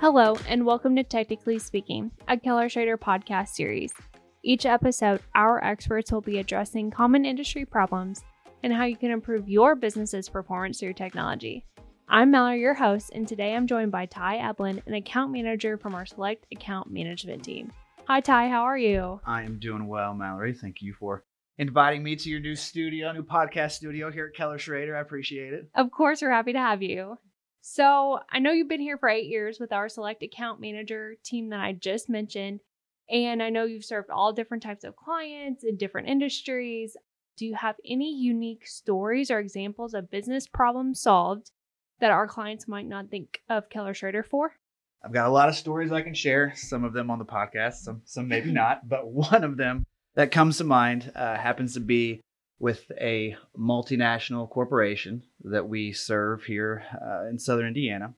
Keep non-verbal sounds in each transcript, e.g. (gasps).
Hello, and welcome to Technically Speaking, a Keller Schroeder podcast series. Each episode, our experts will be addressing common industry problems and how you can improve your business's performance through technology. I'm Mallory, your host, and today I'm joined by Ty Eblin, an account manager from our Select Account Management team. Hi, Ty, how are you? I am doing well, Mallory. Thank you for inviting me to your new studio, new podcast studio here at Keller Schroeder. I appreciate it. Of course, we're happy to have you. So, I know you've been here for eight years with our Select Account Manager team that I just mentioned. And I know you've served all different types of clients in different industries. Do you have any unique stories or examples of business problems solved that our clients might not think of Keller Schroeder for? I've got a lot of stories I can share, some of them on the podcast, some, some maybe (laughs) not, but one of them that comes to mind uh, happens to be with a multinational corporation that we serve here uh, in southern Indiana.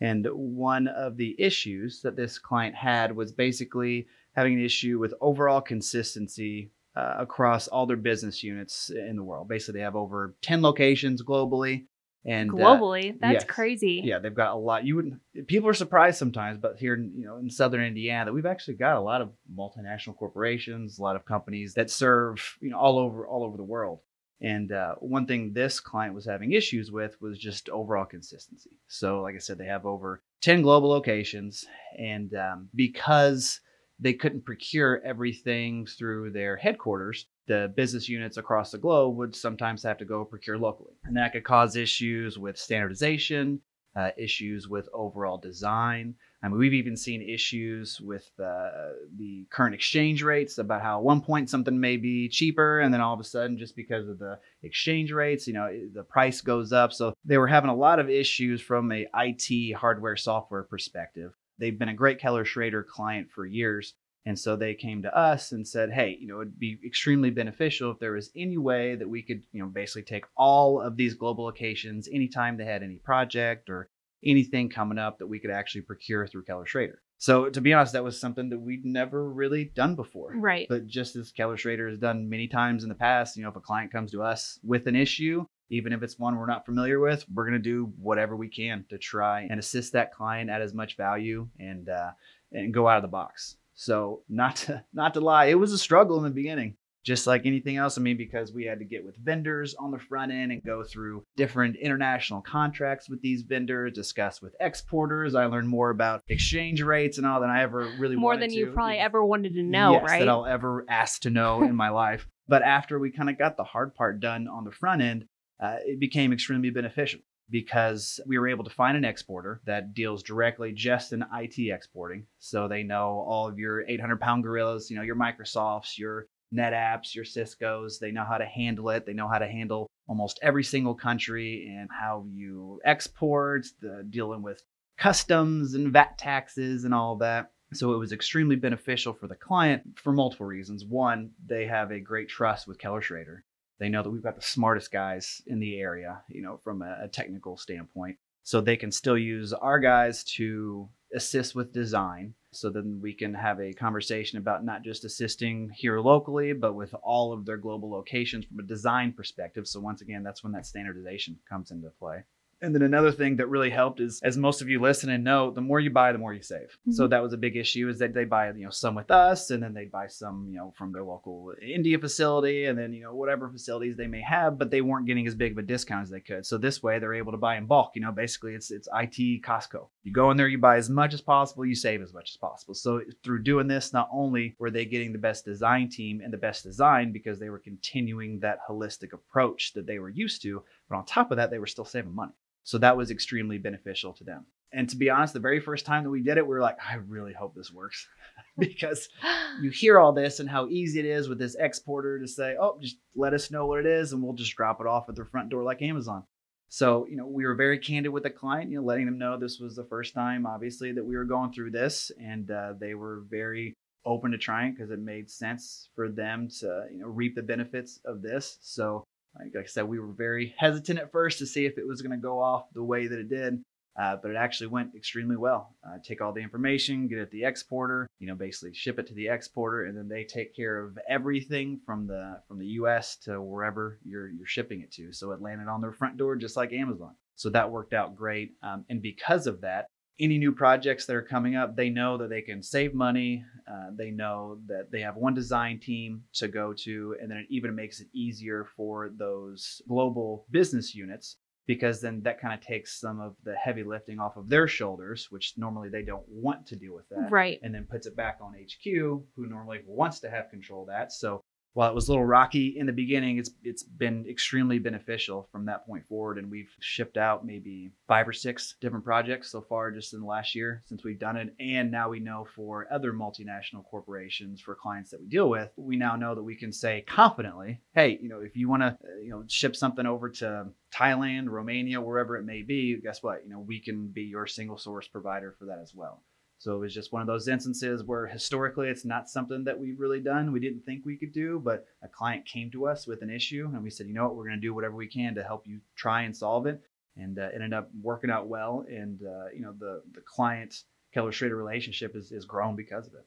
And one of the issues that this client had was basically having an issue with overall consistency uh, across all their business units in the world. Basically, they have over 10 locations globally. And globally, uh, that's yes. crazy. Yeah, they've got a lot. You wouldn't people are surprised sometimes, but here, you know, in southern Indiana, that we've actually got a lot of multinational corporations, a lot of companies that serve, you know, all over all over the world. And uh, one thing this client was having issues with was just overall consistency. So, like I said, they have over 10 global locations. And um, because they couldn't procure everything through their headquarters, the business units across the globe would sometimes have to go procure locally. And that could cause issues with standardization, uh, issues with overall design. I mean, we've even seen issues with uh, the current exchange rates about how at one point something may be cheaper, and then all of a sudden, just because of the exchange rates, you know, the price goes up. So they were having a lot of issues from a IT hardware software perspective. They've been a great Keller Schroeder client for years. And so they came to us and said, hey, you know, it'd be extremely beneficial if there was any way that we could, you know, basically take all of these global locations anytime they had any project or anything coming up that we could actually procure through Keller Schroeder. So to be honest, that was something that we'd never really done before. Right. But just as Keller Schroeder has done many times in the past, you know, if a client comes to us with an issue, even if it's one we're not familiar with, we're going to do whatever we can to try and assist that client at as much value and uh, and go out of the box. So not to (laughs) not to lie, it was a struggle in the beginning, just like anything else. I mean, because we had to get with vendors on the front end and go through different international contracts with these vendors, discuss with exporters. I learned more about exchange rates and all than I ever really wanted. More than you to. probably ever wanted to know, yes, right? That I'll ever ask to know in my life. (laughs) But after we kind of got the hard part done on the front end, uh, it became extremely beneficial because we were able to find an exporter that deals directly just in IT exporting. So they know all of your 800 pound gorillas, you know, your Microsofts, your NetApps, your Cisco's. They know how to handle it. They know how to handle almost every single country and how you export, the, dealing with customs and VAT taxes and all that. So it was extremely beneficial for the client for multiple reasons. One, they have a great trust with Keller Schroeder. They know that we've got the smartest guys in the area, you know, from a, technical standpoint. So they can still use our guys to assist with design. So then we can have a conversation about not just assisting here locally, but with all of their global locations from a design perspective. So once again, that's when that standardization comes into play. And then another thing that really helped is, as most of you listen and know, the more you buy, the more you save. Mm-hmm. So that was a big issue is that they buy, you know, some with us, and then they buy some, you know, from their local India facility, and then you know whatever facilities they may have, but they weren't getting as big of a discount as they could. So this way, they're able to buy in bulk. You know, basically, it's it's IT Costco. You go in there, you buy as much as possible, you save as much as possible. So through doing this, not only were they getting the best design team and the best design because they were continuing that holistic approach that they were used to, but on top of that, they were still saving money. So that was extremely beneficial to them. And to be honest, the very first time that we did it, we were like, I really hope this works. (laughs) because (gasps) you hear all this and how easy it is with this exporter to say, oh, just let us know what it is and we'll just drop it off at their front door like Amazon. So, you know, we were very candid with the client, you know, letting them know this was the first time, obviously, that we were going through this. And uh, they were very open to trying because it made sense for them to, you know, reap the benefits of this. So, like I said, we were very hesitant at first to see if it was going to go off the way that it did, uh, but it actually went extremely well. Uh, take all the information, get it the exporter, you know, basically ship it to the exporter, and then they take care of everything from the from the U.S. to wherever you're you're shipping it to. So it landed on their front door just like Amazon. So that worked out great, um, and because of that, any new projects that are coming up, they know that they can save money. Uh, they know that they have one design team to go to, and then it even makes it easier for those global business units because then that kind of takes some of the heavy lifting off of their shoulders, which normally they don't want to deal with that. Right. And then puts it back on HQ, who normally wants to have control of that. So while it was a little rocky in the beginning, it's it's been extremely beneficial from that point forward. And we've shipped out maybe five or six different projects so far just in the last year since we've done it. And now we know for other multinational corporations, for clients that we deal with, we now know that we can say confidently, hey, you know, if you want to, uh, you know, ship something over to Thailand, Romania, wherever it may be, guess what? You know, we can be your single source provider for that as well. So it was just one of those instances where historically it's not something that we've really done. We didn't think we could do, but a client came to us with an issue and we said, you know what, we're going to do whatever we can to help you try and solve it. And uh, it ended up working out well. And, uh, you know, the, the client Keller Schroeder relationship is, is grown because of it.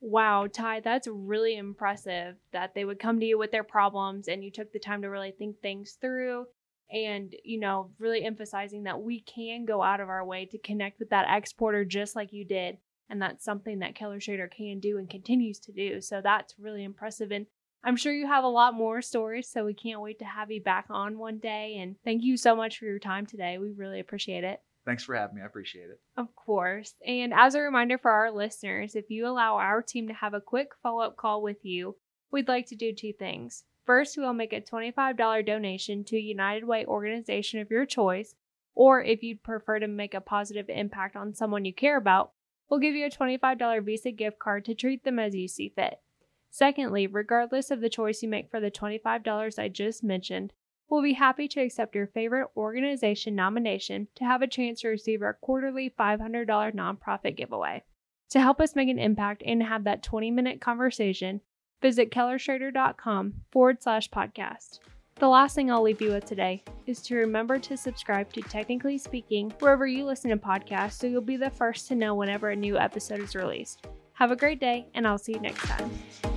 Wow, Ty, that's really impressive that they would come to you with their problems and you took the time to really think things through and you know really emphasizing that we can go out of our way to connect with that exporter just like you did and that's something that keller schroeder can do and continues to do so that's really impressive and i'm sure you have a lot more stories so we can't wait to have you back on one day and thank you so much for your time today we really appreciate it Thanks for having me. I appreciate it. Of course. And as a reminder for our listeners, if you allow our team to have a quick follow up call with you, we'd like to do two things. First, we will make a $25 donation to a United Way organization of your choice, or if you'd prefer to make a positive impact on someone you care about, we'll give you a $25 Visa gift card to treat them as you see fit. Secondly, regardless of the choice you make for the $25 I just mentioned, we'll be happy to accept your favorite organization nomination to have a chance to receive our quarterly $500 nonprofit giveaway. To help us make an impact and have that 20 minute conversation, visit kellerschroeder.com forward slash podcast. The last thing I'll leave you with today is to remember to subscribe to Technically Speaking wherever you listen to podcasts so you'll be the first to know whenever a new episode is released. Have a great day, and I'll see you next time.